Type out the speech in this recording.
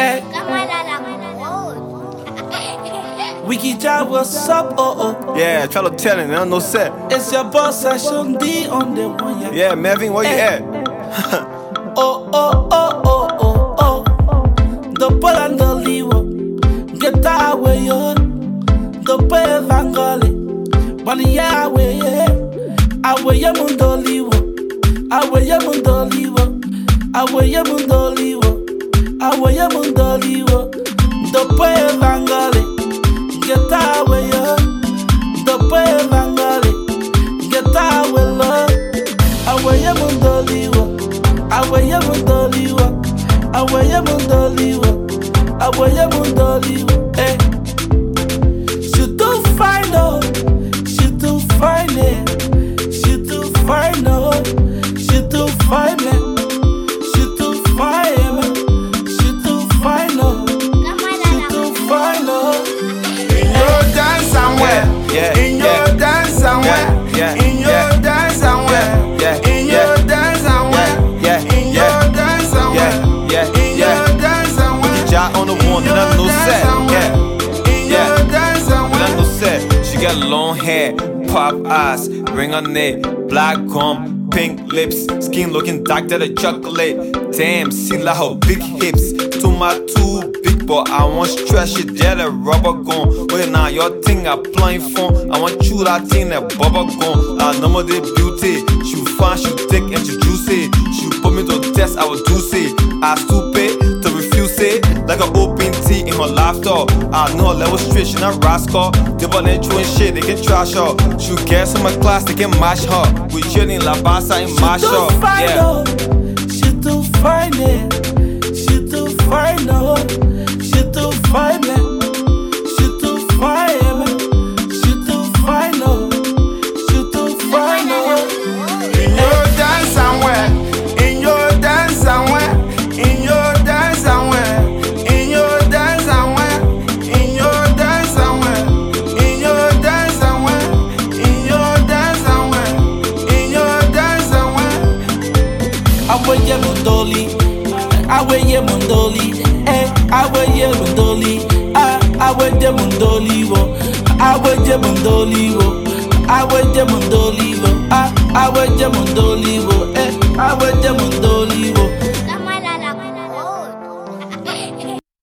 Eh. WeekieJah, what's up? Oh oh. Yeah, try Trello telling, I'm no set. It's your boss, I shouldn't be on the one. Yeah, yeah where you eh. at? Oh, oh oh oh oh oh oh. The Poland Olivo, get away on. The Pevangoli, but yeah, away. Away, I'm on the Olivo. Away, I'm on the Olivo. Away, I'm on the Olivo. Awoye ye mundoliwo ndopo ye vangole ngeta awe yo. Ndopo vangole ngeta awe Awoye awe ye awoye awe ye awoye awe ye awoye awe ye Long hair, pop eyes, ring on it, black gum, pink lips, skin looking dark to the chocolate. Damn, see like her big hips. To my two big boy, I want stretch it, yeah, the rubber gone. Wait now, your thing I playing for. I want you that thing that bubble gone. I know my the beauty. She fine, she thick and she juicy. She put me to test, I do say. I stupid to refuse it. Like an on laughter. I know level stretch and a rascal. They want you and shit, they get trash her. Shoot gas in my class, they get mash her. We chilling la basa and mash her. Yeah. She don't find it. Aweye mundoli, aweye mundoli, eh. Aweye mundoli, ah. Aweye mundoli, wo. Aweye mundoli, wo. Aweye mundoli, wo. Ah. Aweye mundoli,